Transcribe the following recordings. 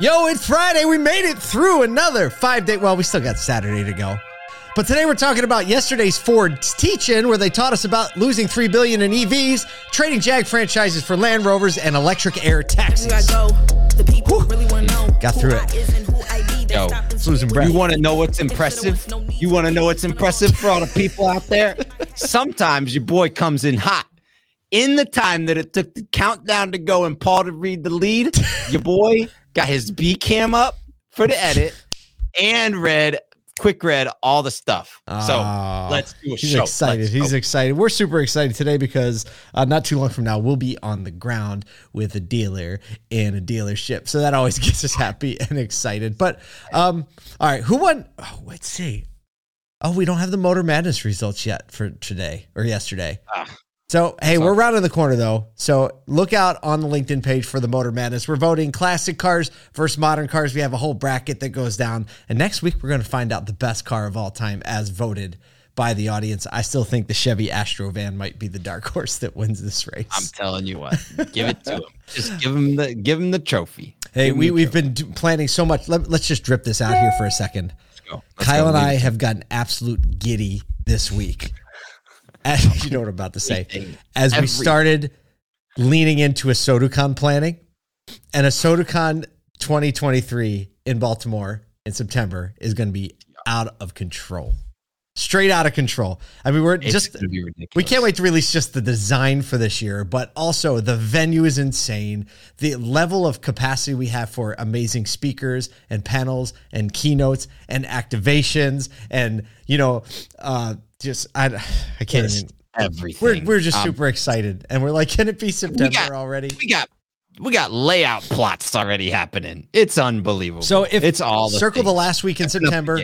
Yo, it's Friday. We made it through another five day. Well, we still got Saturday to go. But today we're talking about yesterday's Ford teach-in, where they taught us about losing three billion in EVs, trading Jag franchises for Land Rovers, and electric air taxis. Got through it. Yo, losing breath. You want to know what's impressive? You want to know what's impressive for all the people out there? Sometimes your boy comes in hot. In the time that it took the countdown to go and Paul to read the lead, your boy got his B cam up for the edit and read quick read all the stuff. So Oh, let's do a He's show. excited. Let's He's go. excited. We're super excited today because uh, not too long from now we'll be on the ground with a dealer in a dealership. So that always gets us happy and excited. But um, all right, who won? Oh, let's see. Oh, we don't have the Motor Madness results yet for today or yesterday. Ah, So hey, we're rounding the corner though. So look out on the LinkedIn page for the Motor Madness. We're voting classic cars versus modern cars. We have a whole bracket that goes down. And next week we're going to find out the best car of all time as voted by the audience. I still think the Chevy Astro van might be the dark horse that wins this race. I'm telling you what. Give it to him. Just give him the give him the trophy. hey, Give we, we've trophy. been planning so much. Let, let's just drip this out here for a second. Let's go. Let's Kyle go. and I have gotten absolute giddy this week. As, you know what I'm about to say. Everything. As we started leaning into a ASOTUCON planning and a ASOTUCON 2023 in Baltimore in September is going to be out of control. Straight out of control. I mean, we're It's just gonna be ridiculous. we can't wait to release just the design for this year, but also the venue is insane. The level of capacity we have for amazing speakers and panels and keynotes and activations and you know, uh, just I I can't Just even. everything. We're we're just Um, super excited, and we're like, can it be September got- already? we got we got layout plots already happening. It's unbelievable. So if it's all the circle the last week in September.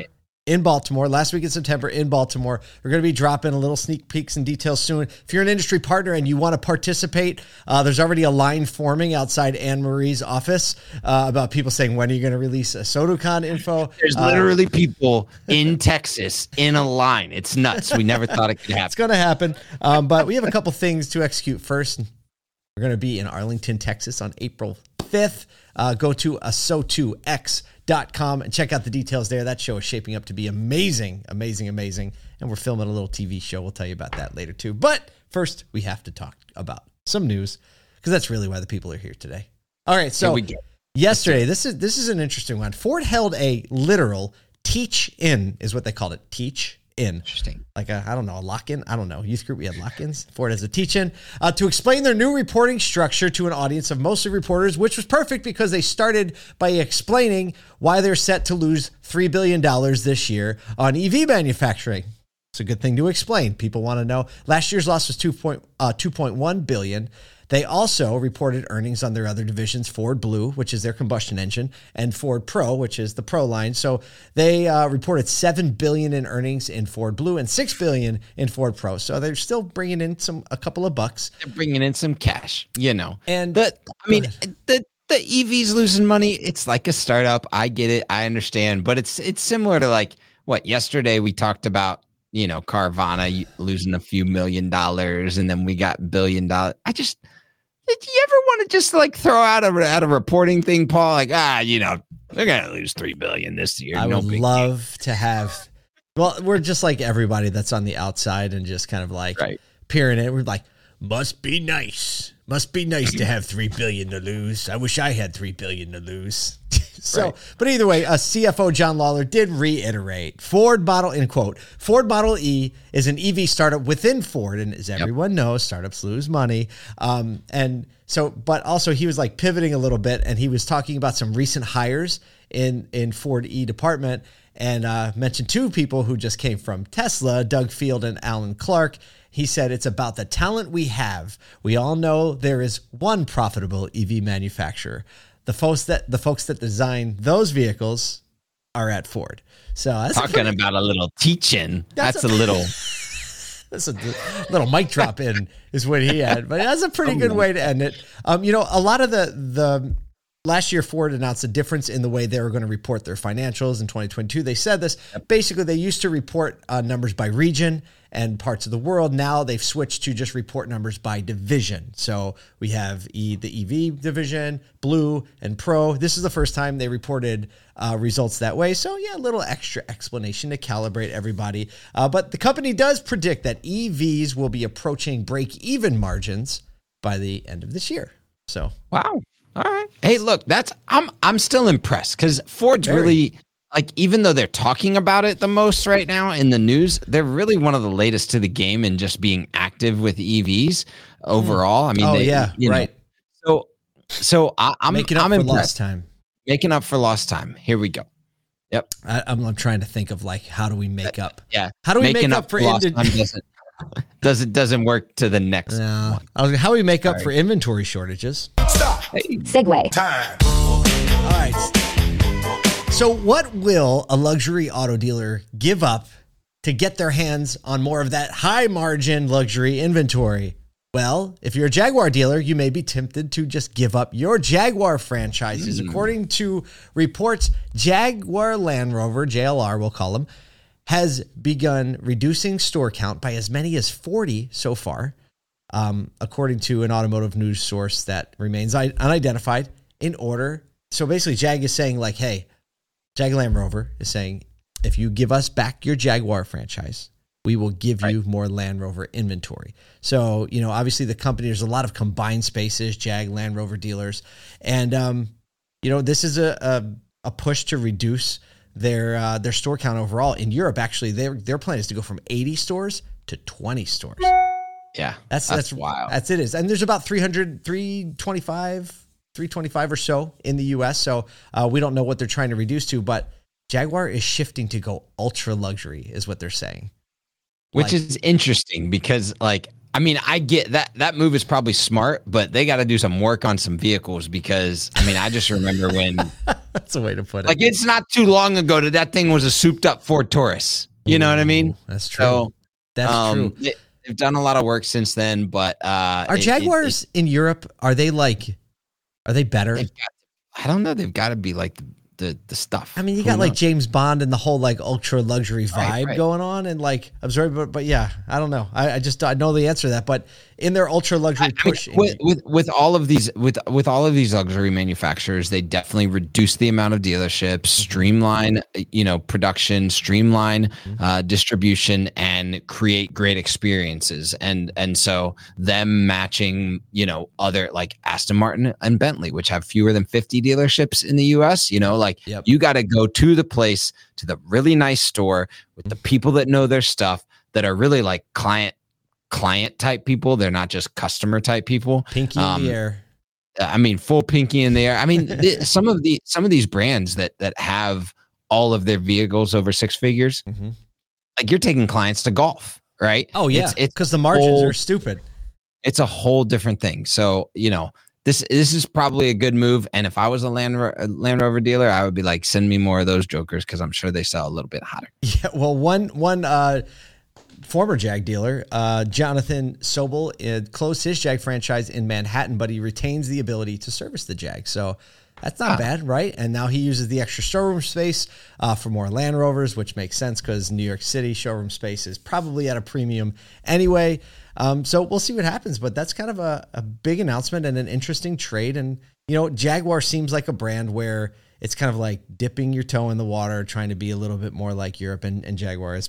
In Baltimore, last week in September in Baltimore, we're going to be dropping a little sneak peeks and details soon. If you're an industry partner and you want to participate, uh, there's already a line forming outside Anne Marie's office uh, about people saying when are you going to release a ASOTUCON info? There's Uh, literally people in Texas in a line. It's nuts. We never thought it could happen. It's going to happen. Um, but we have a couple things to execute first. We're going to be in Arlington, Texas on April 5th. Uh, go to aso2x.com and check out the details there. That show is shaping up to be amazing, amazing, amazing. And we're filming a little TV show. We'll tell you about that later too. But first, we have to talk about some news because that's really why the people are here today. All right. So yesterday, this is this is an interesting one. Ford held a literal teach in, is what they called it. Teach in Interesting. like a, I don't know, a lock in. I don't know. Youth group, we had lock ins. Ford has a teach in uh, to explain their new reporting structure to an audience of mostly reporters, which was perfect because they started by explaining why they're set to lose $3 billion this year on EV manufacturing. It's a good thing to explain. People want to know. Last year's loss was 2. Point, uh, 2.1 billion. They also reported earnings on their other divisions, Ford Blue, which is their combustion engine, and Ford Pro, which is the Pro line. So they uh, reported seven billion in earnings in Ford Blue and six billion in Ford Pro. So they're still bringing in some a couple of bucks. They're bringing in some cash, you know. And the I mean, the the EVs losing money. It's like a startup. I get it. I understand, but it's it's similar to like what yesterday we talked about. You know, Carvana losing a few million dollars, and then we got billion dollars. I just. Did you ever want to just like throw out a out a reporting thing, Paul? Like, ah, you know, they're gonna lose three billion this year. I no would big deal. love to have. Well, we're just like everybody that's on the outside and just kind of like Right. peering it. We're like, must be nice. Must be nice to have three billion to lose. I wish I had three billion to lose. So, Right. but either way, uh, CFO John Lawler did reiterate Ford Model in quote Ford Model E is an EV startup within Ford, and as everyone knows, startups lose money. Um, and so, but also he was like pivoting a little bit, and he was talking about some recent hires in in Ford E department and uh, mentioned two people who just came from Tesla, Doug Field and Alan Clarke. He said it's about the talent we have. We all know there is one profitable EV manufacturer. The folks that the folks that design those vehicles are at Ford. So that's Talking pretty- about a little teaching. That's That's, a- a, little. That's a little mic drop in is what he had, but that's a pretty good way to end it. Um, you know, a lot of the the last year Ford announced a difference in the way they were going to report their financials in 2022. They said this basically they used to report uh, numbers by region and parts of the world. Now they've switched to just report numbers by division. So we have e, the EV division, Blue, and Pro. This is the first time they reported uh, results that way. So yeah, a little extra explanation to calibrate everybody. Uh, but the company does predict that EVs will be approaching break-even margins by the end of this year. So wow. All right. Hey, look, that's I'm I'm still impressed because Ford's Very. really like even though they're talking about it the most right now in the news, they're really one of the latest to the game in just being active with EVs hmm. overall. I mean, oh they, yeah, you know, right. so so I, I'm Making up I'm for impressed. lost time. Making up for lost time. Here we go. Yep. I, I'm, I'm trying to think of like how do we make up? Yeah. How do we Making make up, for lost indi- time doesn't doesn't doesn't work to the next. No. I was, how do we make up Sorry. for inventory shortages? Segue. All right. So, what will a luxury auto dealer give up to get their hands on more of that high margin luxury inventory? Well, if you're a Jaguar dealer, you may be tempted to just give up your Jaguar franchises. Hmm. According to reports, Jaguar Land Rover, JLR, we'll call them, has begun reducing store count by as many as 40 so far, um, according to an automotive news source that remains unidentified. In order, so basically, Jag is saying like, "Hey, Jag Land Rover is saying, if you give us back your Jaguar franchise, we will give you more Land Rover inventory." So you know, obviously, the company there's a lot of combined spaces, Jag Land Rover dealers, and um, you know, this is a a, a push to reduce their uh, their store count overall in Europe. Actually, their their plan is to go from 80 stores to 20 stores. Yeah. That's That's that's, wild. That's it is. And there's about 300 325 325 or so in the US. So uh, we don't know what they're trying to reduce to, but Jaguar is shifting to go ultra luxury is what they're saying. which Like- is interesting because like i mean i get that that move is probably smart but they got to do some work on some vehicles because i mean i just remember when That's a way to put it. like it's not too long ago that that thing was a souped up ford taurus you know what i mean That's true. so that's um, true. they, they've done a lot of work since then but uh Are it- it- Jaguars it- in Europe are they like are they better? i don't know they've got to be like the, the stuff I mean, you Who got like? James Bond and the whole like ultra luxury vibe Right, right. going on, and like I'm sorry, but but yeah, I don't know. I, I just I know the answer to that, but in their ultra luxury I mean, push, with, with with all of these with with all of these luxury manufacturers, they definitely reduce the amount of dealerships, streamline you know production, streamline uh, distribution, and create great experiences. And and so them matching you know other like Aston Martin and Bentley, which have fewer than fifty dealerships in the U.S. You know, like Yep. you got to go to the place to the really nice store with the people that know their stuff that are really like client client type people. They're not just customer type people. pinky in um, the air. I mean, full pinky in the air. I mean, th- some of the some of these brands that that have all of their vehicles over six figures, Mhm. like you're taking clients to golf, right? Oh yeah, because the margins whole- are stupid. it's a whole different thing. So you know. This, this is probably a good move, and if I was a Land, Ro- Land Rover dealer, I would be like, send me more of those jokers because I'm sure they sell a little bit hotter. Yeah, well, one one uh, former Jag dealer, uh, Jonathan Sobel, uh, closed his Jag franchise in Manhattan, but he retains the ability to service the Jag. So that's not Ah. bad, right? And now he uses the extra showroom space uh, for more Land Rovers, which makes sense because New York City showroom space is probably at a premium anyway. Um, so we'll see what happens, but that's kind of a, a big announcement and an interesting trade. And you know, Jaguar seems like a brand where it's kind of like dipping your toe in the water, trying to be a little bit more like Europe. And, and Jaguar is,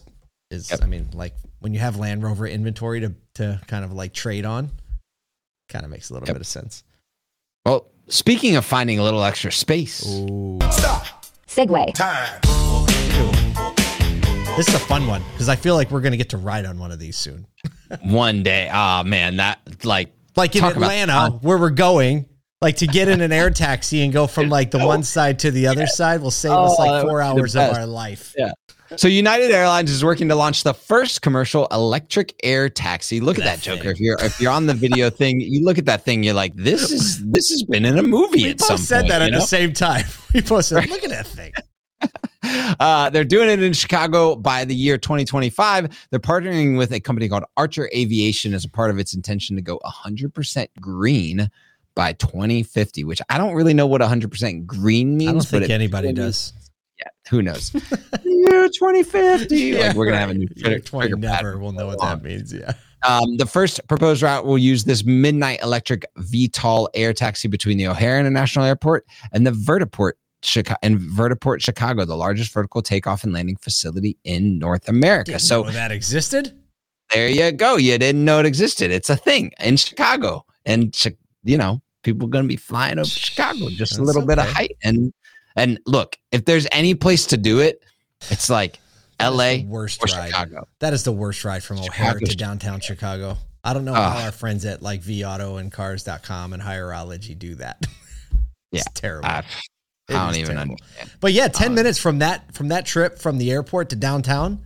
is Yep. I mean, like when you have Land Rover inventory to to kind of like trade on, kind of makes a little Yep. bit of sense. Well, speaking of finding a little extra space, Ooh. Segue. This is a fun one because I feel like we're gonna get to ride on one of these soon. one day, oh man, that like Like in Atlanta, where we're going, like to get in an air taxi and go from like the oh. one side to the other side will save us Oh, like four would be the hours of our life. Yeah. So United Airlines is working to launch the first commercial electric air taxi. Look at That that, Joker. If you're if you're on the video thing, you look at that thing, you're like, this is this has been in a movie We at some said point. that at know? the same time. We both said, "Look at that thing." Uh, they're doing it in Chicago by the year 2025. They're partnering with a company called Archer Aviation as a part of its intention to go 100% green by 2050, which I don't really know what 100% green means. I don't think anybody does. Yeah, who knows? year 2050. like we're gonna have a new Year trigger, 20 trigger never will know what that means. Yeah. Um, the first proposed route will use this midnight electric VTOL air taxi between the O'Hare International Airport and the Vertiport Chicago and Vertiport Chicago, the largest vertical takeoff and landing facility in North America. Didn't so that existed. there you go. You didn't know it existed. It's a thing in Chicago, and you know people are going to be flying over Chicago. Just a That's little bit of height, and and look, if there's any place to do it, it's like L.A. worst or ride. Chicago. That is the worst ride from O'Hare to downtown Chicago. I don't know Ah. how our friends at like VAuto and Cars.com and Hireology do that. Yeah. it's terrible. I, I don't even terrible. understand. But yeah, 10 Um, minutes from that from that trip from the airport to downtown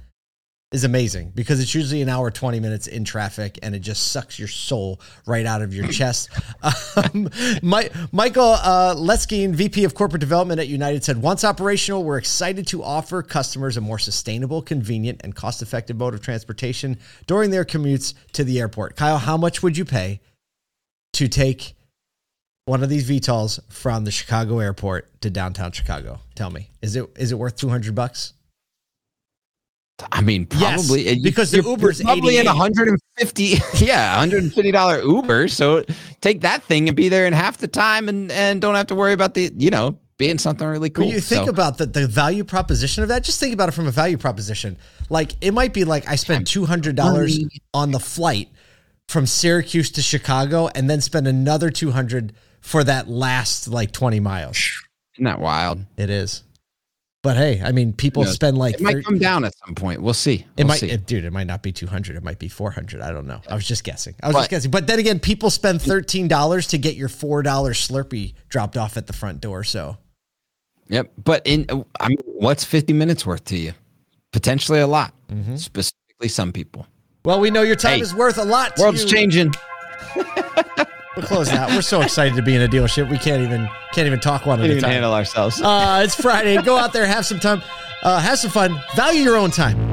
is amazing because it's usually an hour 20 minutes in traffic and it just sucks your soul right out of your chest. Um, My, Michael uh, VP of Corporate Development at United, said once operational, we're excited to offer customers a more sustainable, convenient, and cost-effective mode of transportation during their commutes to the airport. Kyle, how much would you pay to take one of these VTOLs from the Chicago airport to downtown Chicago? Tell me, is it is it worth two hundred bucks? I mean, probably uh, you- because the Uber's probably in 150, yeah, 150 dollar Uber. So take that thing and be there in half the time, and and don't have to worry about the you know being something really cool. When you think So, about the, the value proposition of that, just think about it from a value proposition. Like it might be like I spent two hundred dollars on the flight from Syracuse to Chicago, and then spend another two hundred for that last like twenty miles. isn't that wild? It is, but hey, I mean, people spend like It might 30 come down at some point. We'll see. It We'll might, see. it- dude. It might not be two hundred. It might be four hundred. I don't know. I was just guessing. I was just guessing. But then again, people spend thirteen dollars to get your four dollar Slurpee dropped off at the front door. So Yep. But in, I mean, what's 50 minutes worth to you? Potentially a lot. Mm-hmm. Specifically, some people. well, we know your time Hey, is worth a lot. To World's you. changing. We're closing out. We're so excited to be in a dealership. We can't even can't even talk one at a time. handle ourselves. Uh, it's Friday. Go out there, have some time, uh, have some fun, value your own time.